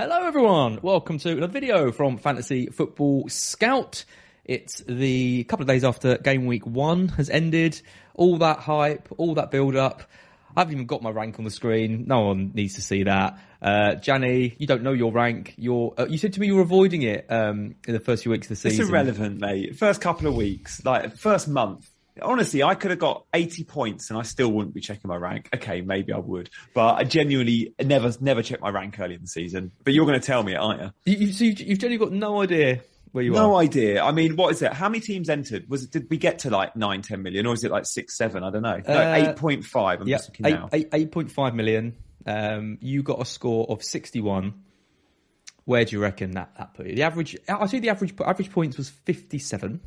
Hello, everyone. Welcome to another video from Fantasy Football Scout. It's the couple of days after game week one has ended. All that hype, all that build up. I haven't even got my rank on the screen. No one needs to see that. Uh, Janny, you don't know your rank. You're, uh, you said to me you were avoiding it um, in the first few weeks of the season. It's irrelevant, mate. First couple of weeks, like first month. Honestly, I could have got 80 points and I still wouldn't be checking my rank. Okay, maybe I would, but I genuinely never, never check my rank early in the season. But you're going to tell me, aren't you? You, you, so you've, you've generally got no idea where you No are. No idea. I mean, what is it? How many teams entered? Was it, did we get to like nine, 10 million or is it like six, seven? I don't know. No, Uh, 8.5. I'm Yeah, just looking eight, 8.5 million. Um, you got a score of 61. Where do you reckon that, that put you? The average, I see the average average points was 57.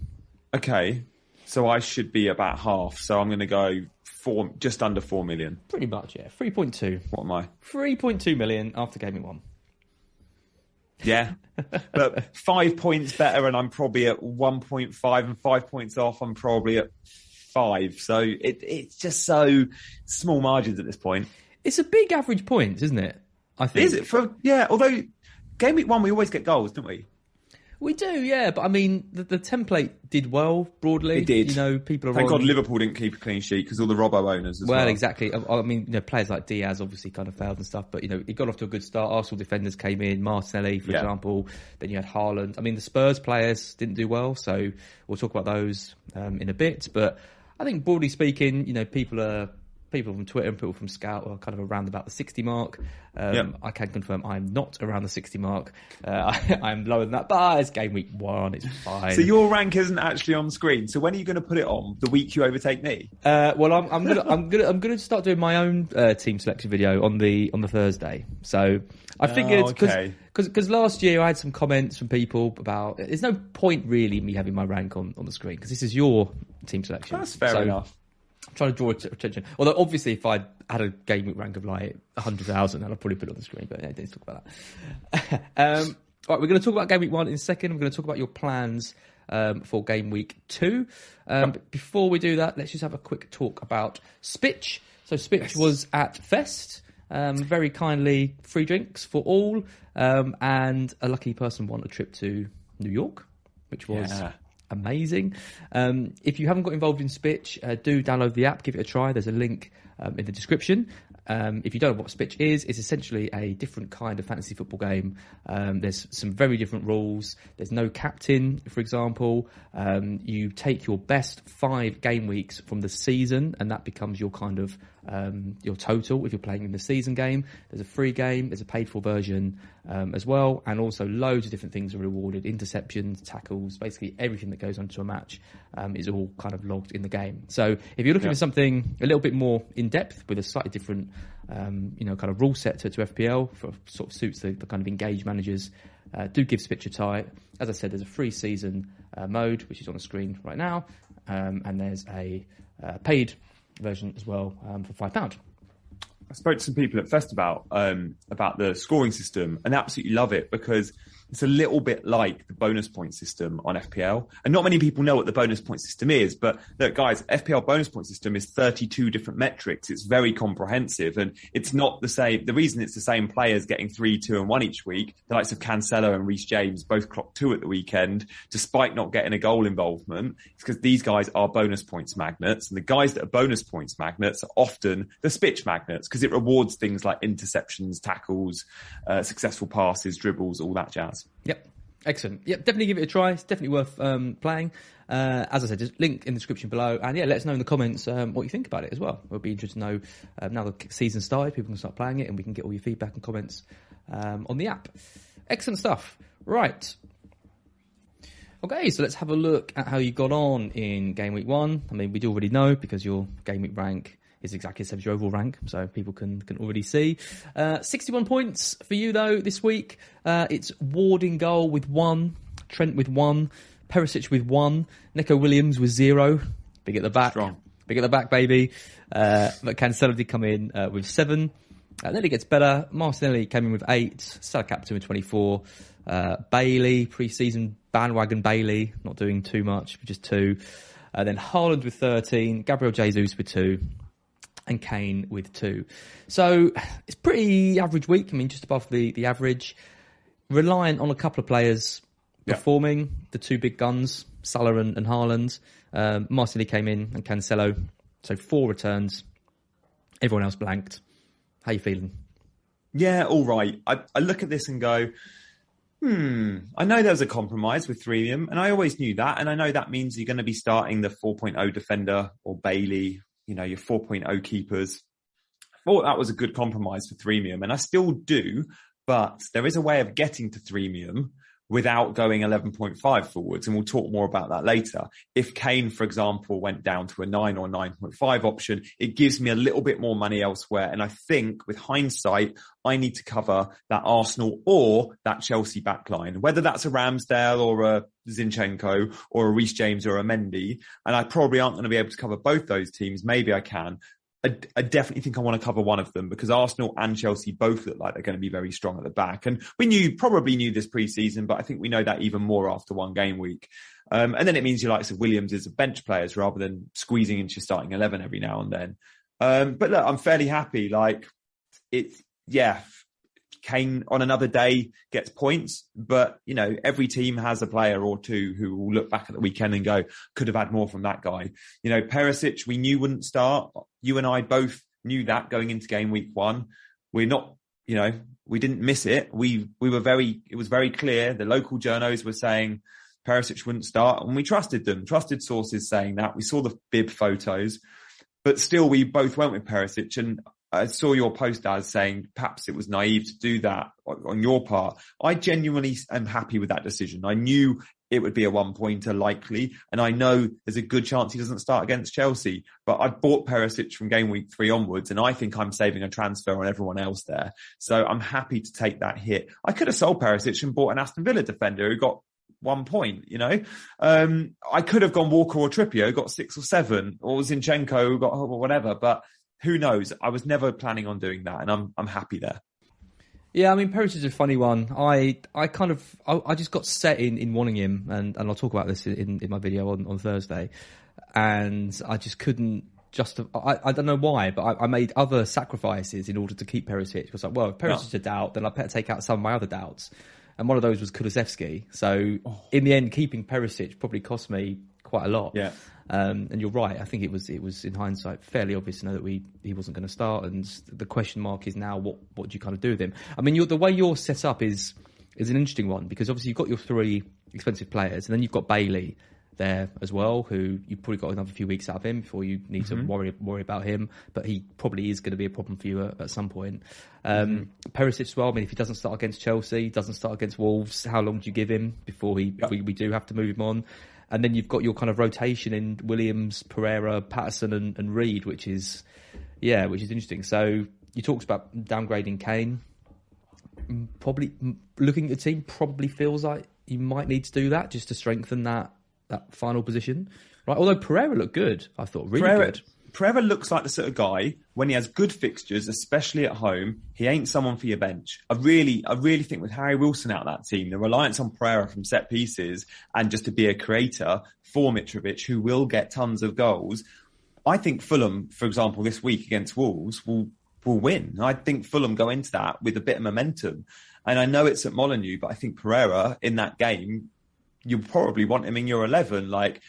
Okay. So I should be about half. So I'm going to go four, just under four million. Pretty much, yeah. 3.2. What am I? 3.2 million after game week one. Yeah. but five points better, and I'm probably at 1.5, and five points off, I'm probably at five. So it, it's just so small margins at this point. It's a big average points, isn't it? I think. Is it for, yeah, although game week one, we always get goals, don't we? We do, yeah. But I mean, the, the template did well broadly. It did. You know, people are Thank on- God Liverpool didn't keep a clean sheet because all the Robbo owners as well. Well, exactly. I, I mean, you know, players like Diaz obviously kind of failed and stuff, but you know, it got off to a good start. Arsenal defenders came in, Martinelli, for Yeah. example. Then you had Haaland. I mean, the Spurs players didn't do well, so we'll talk about those um, in a bit. But I think broadly speaking, you know, people are people from Twitter and people from Scout are kind of around about the 60 mark. Um, Yeah. I can confirm I'm not around the 60 mark. Uh, I, I'm lower than that, but it's game week one. It's fine. So your rank isn't actually on screen. So when are you going to put it on? The week you overtake me? Uh, well, I'm, I'm gonna, I'm gonna, I'm gonna start doing my own uh, team selection video on the on the Thursday. So I figured because Oh, okay. because last year I had some comments from people about there's no point really me having my rank on, on the screen because this is your team selection. That's fair So enough. I'm trying to draw attention. Although obviously if I had a game week rank of like hundred thousand, then I'd probably put it on the screen. But yeah, let's talk about that. um, all right, we're going to talk about game week one in a second. We're going to talk about your plans um, for game week two. Um, but before we do that, let's just have a quick talk about Spitch. So Spitch was at Fest. Um, very kindly, free drinks for all, um, and a lucky person won a trip to New York, which was Yeah. Amazing. Um, if you haven't got involved in Spitch, uh, do download the app, give it a try. There's a link um, in the description. Um, if you don't know what Spitch is, it's essentially a different kind of fantasy football game. Um, there's some very different rules. There's no captain, for example. Um, you take your best five game weeks from the season, and that becomes your kind of um, your total if you're playing in the season game. There's a free game, there's a paid for version um, as well, and also loads of different things are rewarded interceptions, tackles, basically everything that goes onto a match um, is all kind of logged in the game. So if you're looking Yeah. for something a little bit more in depth with a slightly different, um, you know, kind of rule set to, to FPL for sort of suits the, the kind of engaged managers. Uh, do give Spitch a try. As I said, there's a free season uh, mode which is on the screen right now, um, and there's a uh, paid version as well um, for five pound. I spoke to some people at Fest about um, about the scoring system and absolutely love it because It's a little bit like the bonus point system on FPL. And not many people know what the bonus point system is, but look, guys, FPL bonus point system is 32 different metrics. It's very comprehensive and it's not the same. The reason it's the same players getting three, two and one each week, the likes of Cancelo and Reece James both clocked two at the weekend, despite not getting a goal involvement. It's because these guys are bonus points magnets and the guys that are bonus points magnets are often the spitch magnets because it rewards things like interceptions, tackles, uh, successful passes, dribbles, all that jazz. Yep. Excellent. Yep, definitely give it a try. It's definitely worth um, playing. Uh, as I said, just link in the description below, and yeah, let us know in the comments um, what you think about it as well. We'll be interested to know um, now the season started, people can start playing it, and we can get all your feedback and comments um, on the app. Excellent stuff. Right. Okay, so let's have a look at how you got on in game week one. I mean, we do already know because your game week rank is exactly the same as your overall rank, so people can can already see. Uh, 61 points for you though this week. Uh, it's Ward in goal with one, Trent with one, Perisic with one, Neco Williams with zero. Big at the back, Strong. big at the back, baby. Uh, but Cancelo did come in uh, with seven. Uh, then it gets better. Martinelli came in with eight. Salah captain with 24. Uh, Bailey, pre-season bandwagon Bailey, not doing too much, just two. Uh, then Haaland with 13. Gabriel Jesus with two and Kane with two. So it's pretty average week. I mean, just above the, the average. Reliant on a couple of players Yeah. performing, the two big guns, Salah and, and Haaland. Um, Martinelli came in and Cancelo. So four returns. Everyone else blanked. How you feeling? Yeah, all right. I, I look at this and go, hmm, I know there was a compromise with three of them, and I always knew that. And I know that means you're going to be starting the 4.0 defender or Bailey, you know, your 4.0 keepers. I thought that was a good compromise for Threemium, and I still do, but there is a way of getting to Threemium without going 11.5 forwards. And we'll talk more about that later. If Kane, for example, went down to a 9 or 9.5 option, it gives me a little bit more money elsewhere. And I think with hindsight, I need to cover that Arsenal or that Chelsea backline, whether that's a Ramsdale or a Zinchenko or a Reece James or a Mendy. And I probably aren't going to be able to cover both those teams. Maybe I can. I, definitely think I want to cover one of them because Arsenal and Chelsea both look like they're going to be very strong at the back. And we knew, probably knew this pre-season, but I think we know that even more after one game week. Um, and then it means your likes of Williams as a bench players rather than squeezing into your starting 11 every now and then. Um, but look, I'm fairly happy. Like it's, yeah, Kane on another day gets points, but you know, every team has a player or two who will look back at the weekend and go, could have had more from that guy. You know, Perisic, we knew wouldn't start. You and I both knew that going into game week one. We're not, you know, we didn't miss it. We, we were very, it was very clear. The local journos were saying Perisic wouldn't start and we trusted them, trusted sources saying that. We saw the bib photos, but still we both went with Perisic and I saw your post as saying perhaps it was naive to do that on your part. I genuinely am happy with that decision. I knew it would be a one pointer likely, and I know there's a good chance he doesn't start against Chelsea. But I bought Perisic from game week three onwards, and I think I'm saving a transfer on everyone else there. So I'm happy to take that hit. I could have sold Perisic and bought an Aston Villa defender who got one point, you know. Um, I could have gone Walker or Trippier, got six or seven, or Zinchenko got whatever, but who knows? I was never planning on doing that, and I'm I'm happy there. Yeah, I mean, Perisic is a funny one. I I kind of I, I, just got set in, in wanting him, and, and I'll talk about this in, in my video on, on Thursday, and I just couldn't just I, I don't know why, but I, I, made other sacrifices in order to keep Perisic. Because like, well, if Perisic's no. a doubt, then I better take out some of my other doubts, and one of those was Kulusevski. So oh. in the end, keeping Perisic probably cost me quite a lot. Yeah. Um, and you're right. I think it was it was in hindsight fairly obvious to know that we he wasn't going to start. And the question mark is now what what do you kind of do with him? I mean, the way you're set up is is an interesting one because obviously you've got your three expensive players, and then you've got Bailey there as well, who you've probably got another few weeks out of him before you need mm-hmm. to worry worry about him. But he probably is going to be a problem for you at, at some point. Um, mm-hmm. Perisic as well. I mean, if he doesn't start against Chelsea, doesn't start against Wolves, how long do you give him before he yep. we, we do have to move him on? And then you've got your kind of rotation in Williams, Pereira, Patterson, and, and Reed, which is yeah, which is interesting. So you talked about downgrading Kane. Mm, probably mm, looking at the team, probably feels like you might need to do that just to strengthen that that final position, right? Although Pereira looked good, I thought really Pereira, good. Pereira looks like the sort of guy when he has good fixtures, especially at home, he ain't someone for your bench. I really, I really think with Harry Wilson out that team, the reliance on Pereira from set pieces and just to be a creator for Mitrovic, who will get tons of goals. I think Fulham, for example, this week against Wolves will will win. I think Fulham go into that with a bit of momentum. And I know it's at Molineux, but I think Pereira in that game, you probably want him in your 11. Like,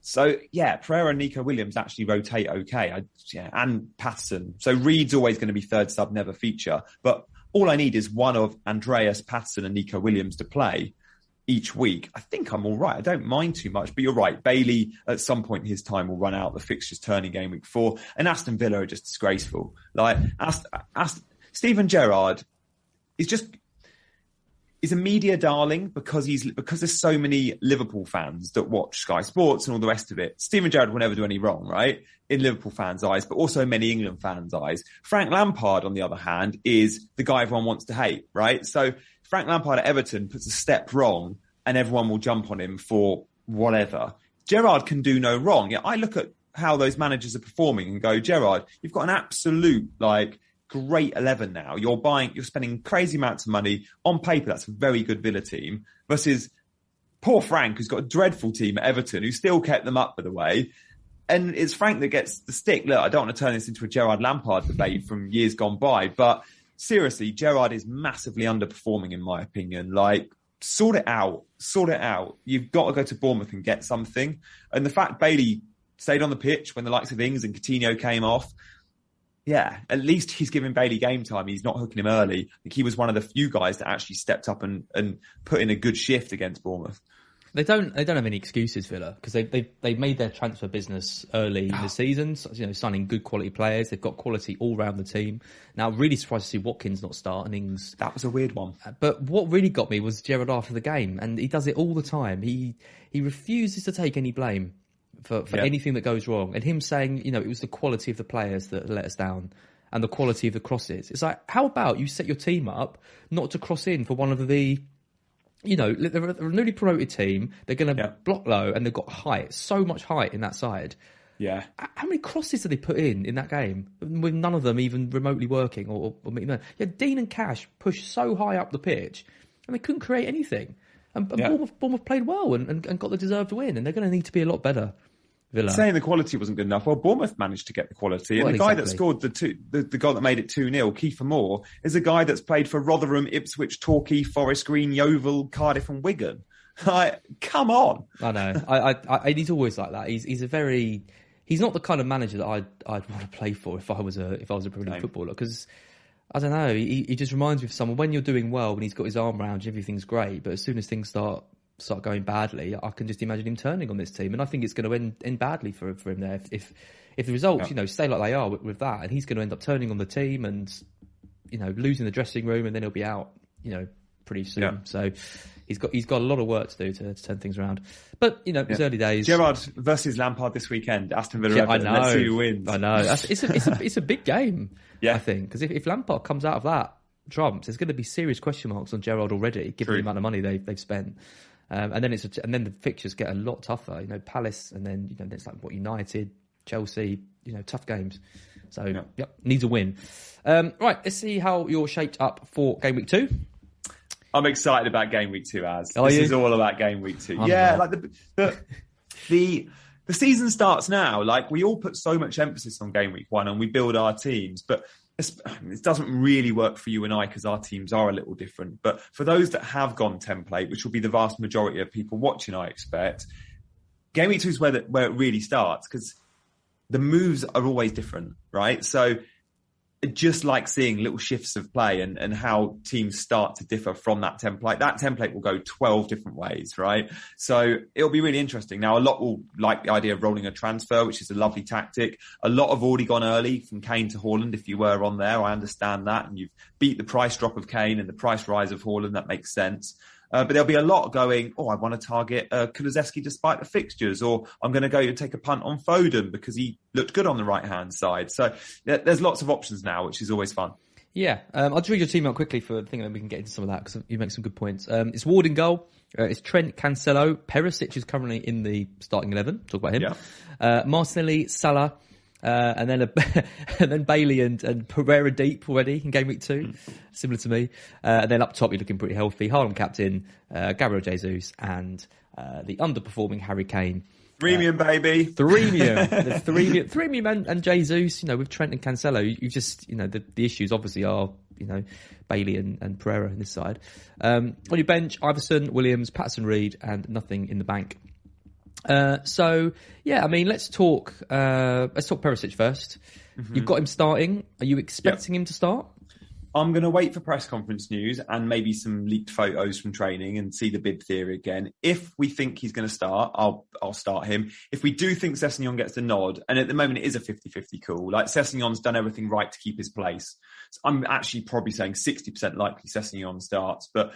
so yeah, Pereira and Neco Williams actually rotate okay. I, yeah, and Patterson. So Reed's always going to be third sub, never feature. But all I need is one of Andreas Patterson and Neco Williams to play each week. I think I'm all right. I don't mind too much, but you're right. Bailey at some point his time will run out. The fixtures turning game week four and Aston Villa are just disgraceful. Like Ast- Ast- Steven Gerrard is just is a media darling because he's because there's so many Liverpool fans that watch Sky Sports and all the rest of it. Steven Gerrard will never do any wrong, right? In Liverpool fans' eyes, but also many England fans' eyes. Frank Lampard, on the other hand, is the guy everyone wants to hate, right? So Frank Lampard at Everton puts a step wrong and everyone will jump on him for whatever. Gerrard can do no wrong. Yeah, I look at how those managers are performing and go, Gerrard, you've got an absolute like great 11 now. You're buying, you're spending crazy amounts of money on paper. That's a very good Villa team versus poor Frank, who's got a dreadful team at Everton, who still kept them up, by the way. And it's Frank that gets the stick. Look, I don't want to turn this into a Gerrard Lampard debate from years gone by, but seriously, Gerrard is massively underperforming in my opinion. Like, sort it out, sort it out. You've got to go to Bournemouth and get something. And the fact Bailey stayed on the pitch when the likes of Ings and Coutinho came off, yeah, at least he's giving Bailey game time. He's not hooking him early. I think he was one of the few guys that actually stepped up and, and put in a good shift against Bournemouth. They don't. They don't have any excuses, Villa, because they they they made their transfer business early in the ah. season. So, you know, signing good quality players. They've got quality all round the team. Now, really surprised to see Watkins not start and Ings. That was a weird one. Uh, but what really got me was Gerrard after the game, and he does it all the time. He he refuses to take any blame for, for Yeah. anything that goes wrong, and him saying, you know, it was the quality of the players that let us down. And the quality of the crosses. It's like, how about you set your team up not to cross in for one of the you know, they're a, they're a newly promoted team. They're going to Yeah. block low, and they've got height, so much height in that side. Yeah. How many crosses did they put in in that game with none of them even remotely working? Or, or you know, yeah, Dean and Cash pushed so high up the pitch, and they couldn't create anything. And, and Yeah. Bournemouth, Bournemouth played well and, and, and got the deserved win, and they're going to need to be a lot better. Villa. Saying the quality wasn't good enough. Well, Bournemouth managed to get the quality. And Well, the guy that scored the two, the, the goal that made it 2-0, Kiefer Moore, is a guy that's played for Rotherham, Ipswich, Torquay, Forest Green, Yeovil, Cardiff and Wigan. Like, come on. I know. I, I, I, he's always like that. He's, he's a very, he's not the kind of manager that I'd, I'd want to play for if I was a, if I was a Premier League footballer. Because I don't know, he, he just reminds me of someone when you're doing well, when he's got his arm around you, everything's great. But as soon as things start, start going badly, I can just imagine him turning on this team, and I think it's going to end, end badly for for him there. If if, if the results, Yeah. you know, stay like they are with, with that, and he's going to end up turning on the team and you know losing the dressing room, and then he'll be out, you know, pretty soon. Yeah. So. He's got he's got a lot of work to do to, to turn things around, but you know it's Yeah. early days. Gerrard versus Lampard this weekend. Aston Villa. Yeah, I know. Let's see who wins. I know. It's a it's a it's a big game. Yeah. I think because if, if Lampard comes out of that trumps, there's going to be serious question marks on Gerrard already, given True. the amount of money they've they've spent. Um, and then it's a, and then the fixtures get a lot tougher. You know, Palace, and then you know it's like what United, Chelsea. You know, tough games. So Yeah. yep, needs a win. Um, right, let's see how you're shaped up for game week two. I'm excited about game week two. As Are this you? is all about game week 2 I'm yeah, not. like the, the the the season starts now. Like we all put so much emphasis on game week one, and we build our teams, but. It doesn't really work for you and I because our teams are a little different. But for those that have gone template, which will be the vast majority of people watching, I expect, game week two is where the, where it really starts because the moves are always different, right? So just like seeing little shifts of play and, and how teams start to differ from that template. That template will go 12 different ways, right? So it'll be really interesting. Now, a lot will like the idea of rolling a transfer, which is a lovely tactic. A lot have already gone early from Kane to Haaland. If you were on there, I understand that. And you've beat the price drop of Kane and the price rise of Haaland. That makes sense. Uh, but there'll be a lot going, oh, I want to target uh, Kulusevski despite the fixtures, or I'm going to go and take a punt on Foden because he looked good on the right hand side. So yeah, there's lots of options now, which is always fun. Yeah, um, I'll just read your team out quickly for thinking that we can get into some of that because you make some good points. Um, it's Ward in goal. Uh, it's Trent Cancelo. Perisic is currently in the starting eleven. Talk about him. Yeah. Uh, Martinelli, Salah, Uh, and then a, and then Bailey and, and Pereira deep already in game week two, similar to me. Uh, and then up top, you're looking pretty healthy. Haaland captain, uh, Gabriel Jesus, and uh, the underperforming Harry Kane. Premium, baby. Threemium, the Threemium, Threemium and, and Jesus, you know, with Trent and Cancelo, you, you just, you know, the, the issues obviously are, you know, Bailey and, and Pereira on this side. Um, on your bench, Iversen, Williams, Patson Reed, and nothing in the bank. Uh, so yeah, I mean, let's talk. Uh, let's talk Perisic 1st you You've got him starting. Are you expecting him to start? I'm going to wait for press conference news and maybe some leaked photos from training and see the bid theory again. If we think he's going to start, I'll I'll start him. If we do think Sessegnon gets the nod, and at the moment it is a 50-50 call, like Sessegnon's done everything right to keep his place. So I'm actually probably saying 60% likely Sessegnon starts, but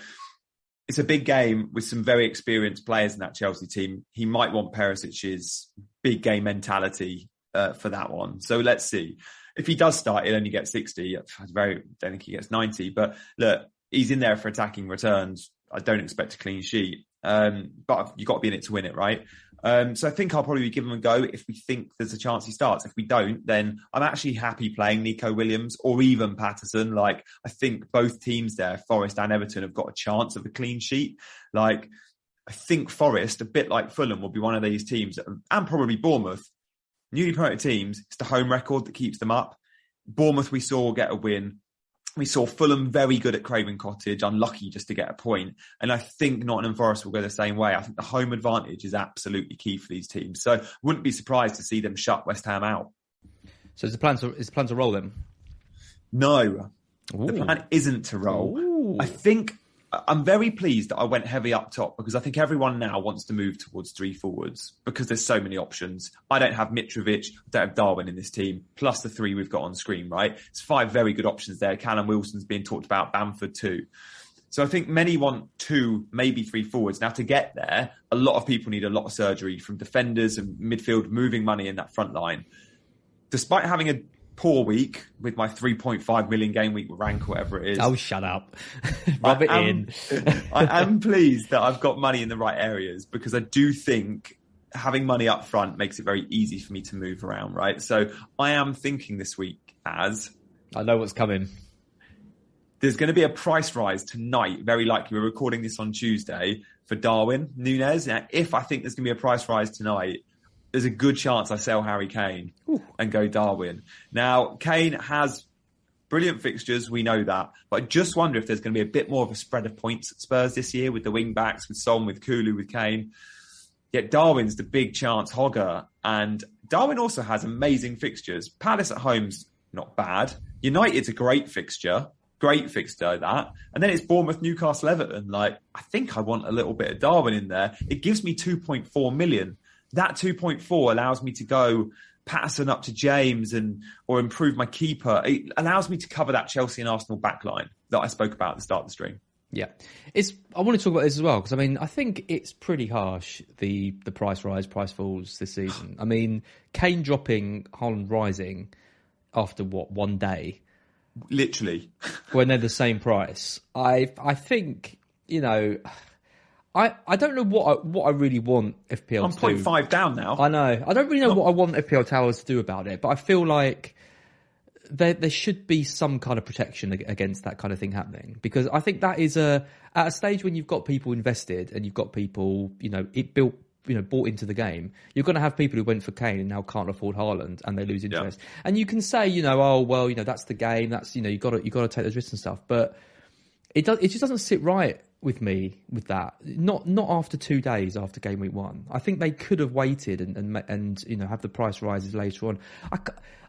it's a big game with some very experienced players in that Chelsea team. He might want Perisic's big game mentality uh, for that one. So let's see. If he does start, he'll only get 60. I very don't think he gets 90. But look, he's in there for attacking returns. I don't expect a clean sheet. Um, but you've got to be in it to win it, right? Um, so I think I'll probably give him a go if we think there's a chance he starts. If we don't, then I'm actually happy playing Neco Williams or even Patterson. Like I think both teams there, Forest and Everton, have got a chance of a clean sheet. Like I think Forest, a bit like Fulham, will be one of these teams, and probably Bournemouth, newly promoted teams. It's the home record that keeps them up. Bournemouth, we saw get a win we saw Fulham very good at Craven Cottage, unlucky just to get a point. And I think Nottingham Forest will go the same way. I think the home advantage is absolutely key for these teams. So wouldn't be surprised to see them shut West Ham out. So is the plan to is the plan to roll them? No. Ooh. The plan isn't to roll. Ooh. I think I'm very pleased that I went heavy up top because I think everyone now wants to move towards three forwards because there's so many options. I don't have Mitrovic, I don't have Darwin in this team, plus the three we've got on screen, right? It's five very good options there. Callum Wilson's being talked about, Bamford too. So I think many want two, maybe three forwards. Now to get there, a lot of people need a lot of surgery from defenders and midfield moving money in that front line. Despite having a poor week with my 3.5 million game week rank, whatever it is. Oh, shut up. Rub I it am, in. I am pleased that I've got money in the right areas because I do think having money up front makes it very easy for me to move around, right? So I am thinking this week as. I know what's coming. There's going to be a price rise tonight, very likely. We're recording this on Tuesday for Darwin Nunez. Now, if I think there's going to be a price rise tonight, there's a good chance I sell Harry Kane Ooh. and go Darwin. Now, Kane has brilliant fixtures, we know that, but I just wonder if there's going to be a bit more of a spread of points at Spurs this year with the wing backs, with Son, with Kulu, with Kane. Yet Darwin's the big chance hogger, and Darwin also has amazing fixtures. Palace at home's not bad. United's a great fixture, great fixture that, and then it's Bournemouth, Newcastle, Everton. Like I think I want a little bit of Darwin in there. It gives me 2.4 million that 2.4 allows me to go Patterson up to James and or improve my keeper. It allows me to cover that Chelsea and Arsenal backline that I spoke about at the start of the stream. Yeah, it's. I want to talk about this as well because I mean I think it's pretty harsh the the price rise, price falls this season. I mean Kane dropping, Haaland rising after what one day, literally when they're the same price. I I think you know I, I don't know what I, what I really want FPL. I'm point five down now. I know. I don't really know Not... what I want FPL Towers to do about it, but I feel like there there should be some kind of protection against that kind of thing happening because I think that is a at a stage when you've got people invested and you've got people you know it built you know bought into the game. You're going to have people who went for Kane and now can't afford Haaland and they lose interest. Yeah. And you can say you know oh well you know that's the game that's you know you got to you got to take those risks and stuff, but it does it just doesn't sit right with me with that. Not not after two days after game week one. I think they could have waited and and, and you know have the price rises later on. I,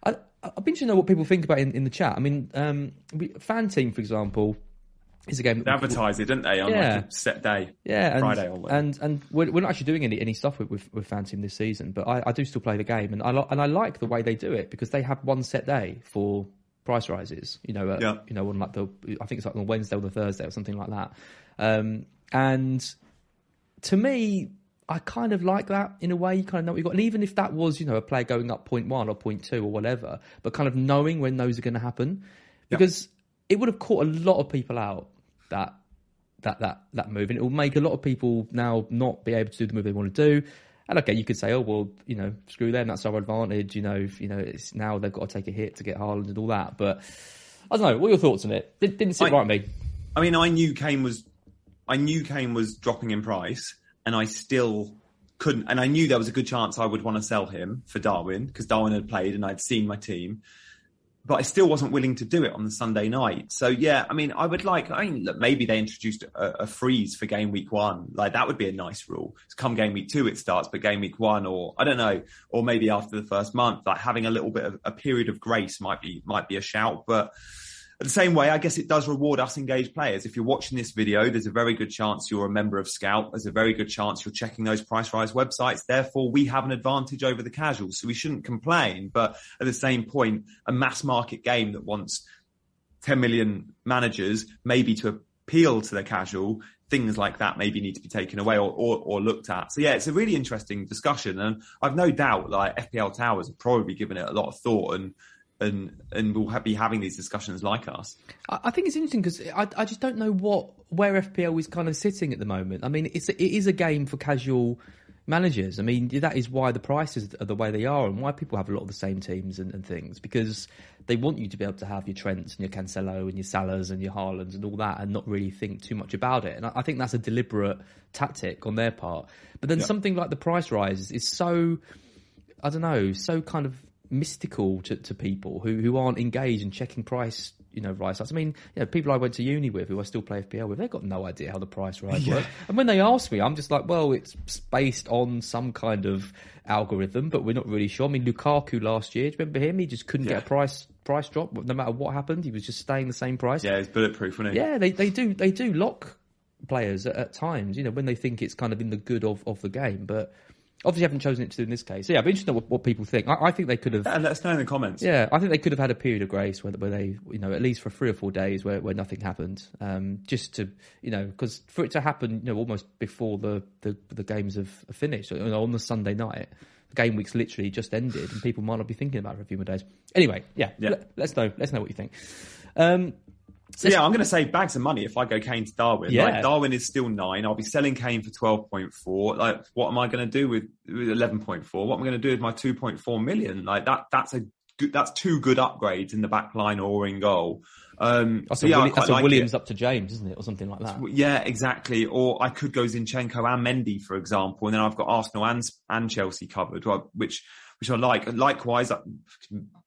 I I've been to know what people think about in, in the chat. I mean, um, fan team for example. Is a game they advertise it, didn't they, on yeah. like a set day? Yeah, and, Friday or and and we're, we're, not actually doing any, any stuff with, with, with fan team this season, but I, I do still play the game, and I and I like the way they do it because they have one set day for price rises. You know, uh, yeah. you know, on like the I think it's like on Wednesday or the Thursday or something like that. Um, and to me, I kind of like that in a way. You kind of know what you got, and even if that was, you know, a player going up point one or point two or whatever, but kind of knowing when those are going to happen, because it would have caught a lot of people out that that that that move, and it will make a lot of people now not be able to do the move they want to do. And okay, you could say, oh well, you know, screw them, that's our advantage. You know, if, you know, it's now they've got to take a hit to get Haaland and all that. But I don't know. What are your thoughts on it? Did, didn't sit I- right me. I mean, I knew Kane was, I knew Kane was dropping in price, and I still couldn't. And I knew there was a good chance I would want to sell him for Darwin because Darwin had played and I'd seen my team. But I still wasn't willing to do it on the Sunday night. So yeah, I mean, I would like. I mean, look, maybe they introduced a, a freeze for game week one. Like that would be a nice rule. So come game week two, it starts, but game week one, or I don't know, or maybe after the first month, like having a little bit of a period of grace might be might be a shout. But the same way, I guess it does reward us engaged players. If you're watching this video, there's a very good chance you're a member of Scout. There's a very good chance you're checking those price rise websites. Therefore, we have an advantage over the casuals. So we shouldn't complain. But at the same point, a mass market game that wants 10 million managers, maybe to appeal to the casual, things like that maybe need to be taken away or, or, or looked at. So yeah, it's a really interesting discussion. And I've no doubt like FPL Towers have probably given it a lot of thought and, and and will ha- be having these discussions like us. I I think it's interesting because I, I just don't know what where FPL is kind of sitting at the moment. I mean, it's it is a game for casual managers. I mean, that is why the prices are the way they are, and why people have a lot of the same teams and, and things because they want you to be able to have your Trents and your Cancelo and your Salahs and your Haalands and all that, and not really think too much about it. And I, I think that's a deliberate tactic on their part. But then something like the price rise is so I don't know, so kind of mystical to, to people who, who aren't engaged in checking price, you know, rise ups. I mean, you know, people I went to uni with who I still play FPL with, they've got no idea how the price rise works. And when they ask me, I'm just like, well, it's based on some kind of algorithm, but we're not really sure. I mean, Lukaku last year, do you remember him? He just couldn't Yeah. get a price price drop no matter what happened. He was just staying the same price. Yeah, it's bulletproof, isn't it? Yeah, they, they do they do lock players at, at times, you know, when they think it's kind of in the good of, of the game. But obviously haven't chosen it to do in this case. So yeah, I'd be interested what, what people think. I, I think they could have And let us know in the comments. yeah, I think they could have had a period of grace where, where they, you know, at least for three or four days where, where nothing happened. Um, just to, you know, because for it to happen, you know, almost before the, the, the games have finished, you know, on the Sunday night, the game week's literally just ended and people might not be thinking about it for a few more days. Anyway, yeah, Yeah. Let, us know. Let's know what you think. Um, So yeah, I'm going to say bags of money if I go Kane to Darwin. Yeah. Like Darwin is still nine. I'll be selling Kane for 12.4. Like, what am I going to do with, with 11.4? What am I going to do with my 2.4 million? Like that, that's a good, that's two good upgrades in the back line or in goal. Um, that's so yeah, I Willi- that's a like Williams it. up to James, isn't it? Or something like that. Yeah, exactly. Or I could go Zinchenko and Mendy, for example, and then I've got Arsenal and and Chelsea covered, which which I like. And likewise, uh,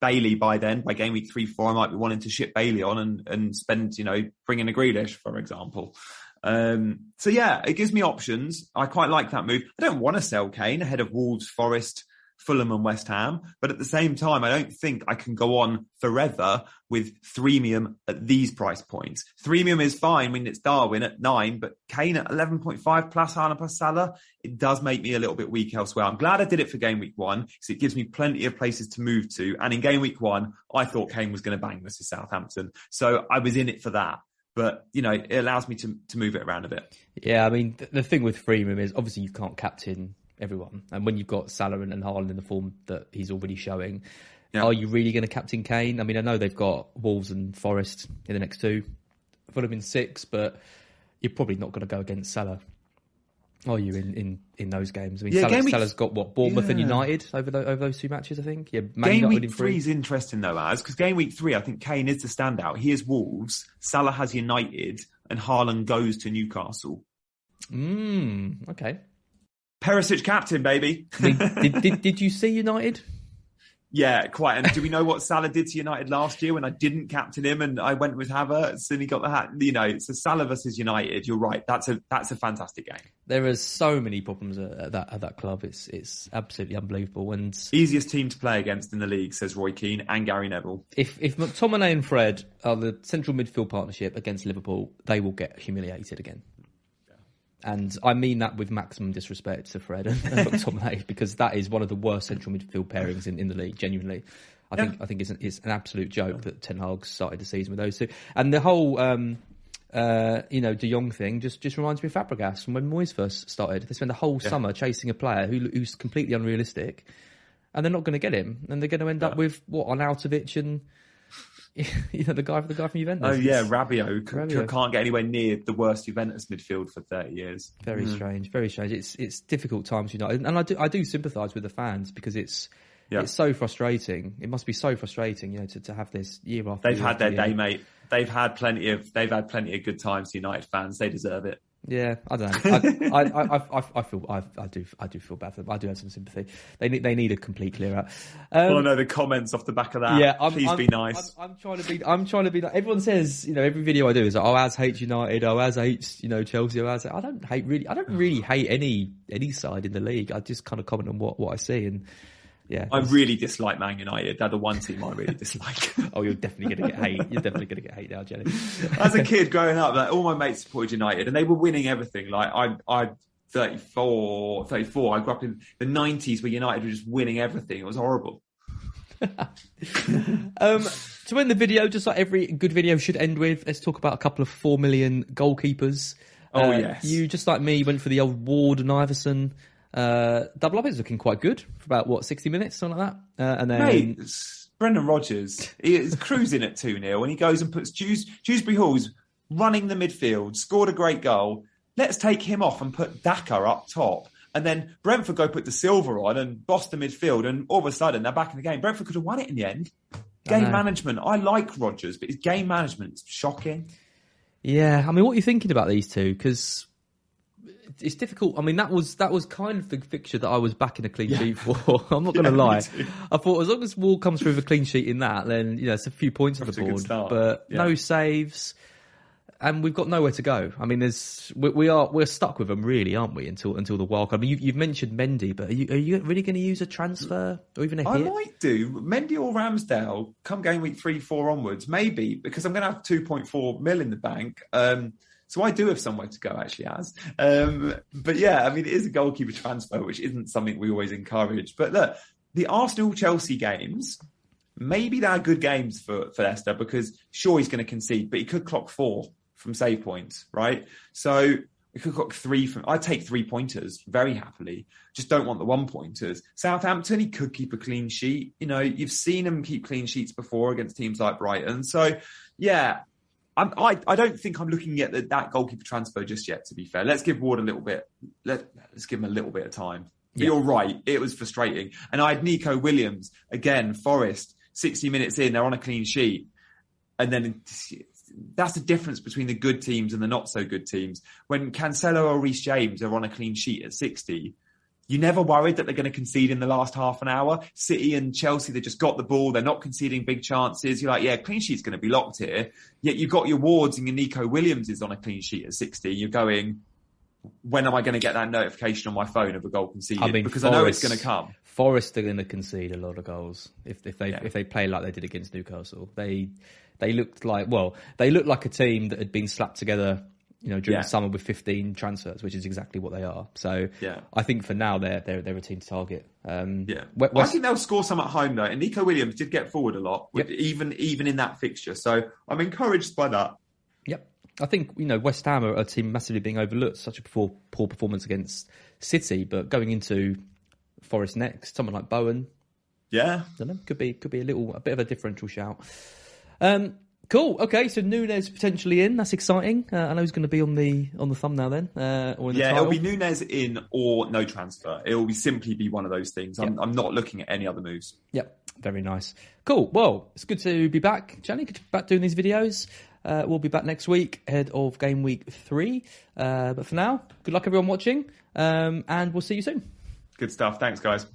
Bailey by then, by game week three, four, I might be wanting to ship Bailey on and and spend, you know, bring in a Grealish, for example. Um, so yeah, it gives me options. I quite like that move. I don't want to sell Kane ahead of Wolves, Forest, Fulham and West Ham. But at the same time, I don't think I can go on forever with Threemium at these price points. Threemium is fine when it's Darwin at nine, but Kane at 11.5 plus Haaland plus Salah, it does make me a little bit weak elsewhere. I'm glad I did it for game week one because it gives me plenty of places to move to. And in game week one, I thought Kane was going to bang versus Southampton. So I was in it for that. But, you know, it allows me to, to move it around a bit. Yeah, I mean, th- the thing with Threemium is obviously you can't captain everyone. And when you've got Salah and, and Haaland in the form that he's already showing, Yeah. are you really going to captain Kane? I mean, I know they've got Wolves and Forest in the next two, Fulham in six, but you're probably not going to go against Salah. Are you in, in, in those games? I mean, Yeah, Salah, week, Salah's got what Bournemouth and United over the, over those two matches, I think. Yeah, Man Game United week three is interesting though, as because game week three, I think Kane is the standout. He is Wolves, Salah has United, and Haaland goes to Newcastle. Mm, okay. Perisic captain, baby. Did, did did you see United? yeah, quite. And do we know what Salah did to United last year when I didn't captain him and I went with Havertz and he got the hat? You know, so Salah versus United. You're right. That's a that's a fantastic game. There are so many problems at, at that at that club. It's it's absolutely unbelievable. And Easiest team to play against in the league, says Roy Keane and Gary Neville. if if McTominay and Fred are the central midfield partnership against Liverpool, they will get humiliated again. And I mean that with maximum disrespect to Fred and, McTominay because that is one of the worst central midfield pairings in, in the league. Genuinely, I think I think it's an, it's an absolute joke that Ten Hag started the season with those two. And the whole um, uh, you know De Jong thing just just reminds me of Fabregas from when Moyes first started. They spent the whole summer chasing a player who who's completely unrealistic, and they're not going to get him, and they're going to end up with what on Arnautovic and you know, the guy, the guy from Juventus. Oh yeah, It's Rabiot, Rabiot. can't get anywhere near the worst Juventus midfield for 30 years. very mm. strange, very strange. It's it's difficult times, you know, and I do I do sympathise with the fans because it's Yeah. it's so frustrating. It must be so frustrating, you know, to, to have this year after. They've year had after their year. day, mate. They've had plenty of they've had plenty of good times. United fans, they deserve it. Yeah, I don't know. I, I, I, I, I feel I, I do I do feel bad for them. I do have some sympathy. They need they need a complete clear out. Um, Well, I know the comments off the back of that. yeah, I'm, please I'm, be nice. I'm, I'm trying to be. I'm trying to be. Like, everyone says, you know, every video I do is, like, oh, as hates United, oh, as hates, you know, Chelsea, oh, as I don't hate really. I don't really hate any any side in the league. I just kind of comment on what what I see, and yeah, I really dislike Man United. They're the one team I really dislike. Oh, you're definitely going to get hate. You're definitely going to get hate now, Jenny. As a kid growing up, like all my mates supported United and they were winning everything. Like I, I, 34, 34, I grew up in the 90s where United were just winning everything. It was horrible. Um, to end the video, just like every good video should end with, let's talk about a couple of four million goalkeepers. Oh, Uh, yes. You just like me went for the old Ward and Iversen. Uh, double up is looking quite good for about what sixty minutes, something like that. Uh, and then Mate, Brendan Rodgers, he is cruising at 2 0 and he goes and puts Dews, Dewsbury Hall's running the midfield, scored a great goal. Let's take him off and put Daka up top. And then Brentford go put the silver on and boss the midfield, and all of a sudden they're back in the game. Brentford could have won it in the end. Game know. management. I like Rodgers, but his game management's shocking. Yeah, I mean, what are you thinking about these two? Because it's difficult. I mean, that was that was kind of the fixture that I was backing a clean sheet for. I'm not going to Yeah, lie. I thought as long as Wall comes through with a clean sheet in that, then you know it's a few points on the Off to a good board. But Yeah. no saves, and we've got nowhere to go. I mean, there's we, we are we're stuck with them really, aren't we? Until until the wild card. I mean, you, you've mentioned Mendy, but are you, are you really going to use a transfer or even a I hit? might do Mendy or Ramsdale come game week three, four onwards, maybe because I'm going to have 2.4 mil in the bank. Um, so I do have somewhere to go actually, as. Um, but yeah, I mean, it is a goalkeeper transfer, which isn't something we always encourage. But look, the Arsenal Chelsea games, maybe they're good games for, for Leicester because sure he's going to concede, but he could clock four from save points, right? So we could clock three from. I take three pointers very happily. Just don't want the one pointers. Southampton, he could keep a clean sheet. You know, you've seen him keep clean sheets before against teams like Brighton. So yeah. I'm, I, I don't think I'm looking at the, that goalkeeper transfer just yet. To be fair, let's give Ward a little bit. Let, let's give him a little bit of time. But Yeah. You're right; it was frustrating. And I had Neco Williams again. Forest, 60 minutes in, they're on a clean sheet, and then that's the difference between the good teams and the not so good teams. When Cancelo or Reece James are on a clean sheet at 60, you never worried that they're going to concede in the last half an hour. City and Chelsea, they just got the ball. They're not conceding big chances. You're like, yeah, clean sheet's going to be locked here. Yet you've got your Wards and your Neco Williams is on a clean sheet at 60. You're going, when am I going to get that notification on my phone of a goal conceded? I mean, because I know it's going to come. Forest are going to concede a lot of goals if if they Yeah. if they play like they did against Newcastle. They they looked like well they looked like a team that had been slapped together. You know, during Yeah. the summer with 15 transfers, which is exactly what they are. So, Yeah. I think for now they're they're they're a team to target. Um, Yeah, We- I think they'll score some at home though. And Neco Williams did get forward a lot, with, even even in that fixture. So I'm encouraged by that. Yep. I think, you know, West Ham are a team massively being overlooked. Such a poor, poor performance against City, but going into Forest next, someone like Bowen, Yeah, I don't know, could be could be a little a bit of a differential shout. Um, cool. Okay, so Nunez potentially in. That's exciting. Uh, I know he's going to be on the on the thumbnail then, uh, or in the yeah. title. It'll be Nunez in or no transfer. It will be simply be one of those things. I'm, Yeah. I'm not looking at any other moves. Yep, very nice. Cool. Well, it's good to be back, Jenny. Good to be back doing these videos. Uh, we'll be back next week ahead of game week three. Uh, but for now, good luck everyone watching, um, and we'll see you soon. Good stuff. Thanks, guys.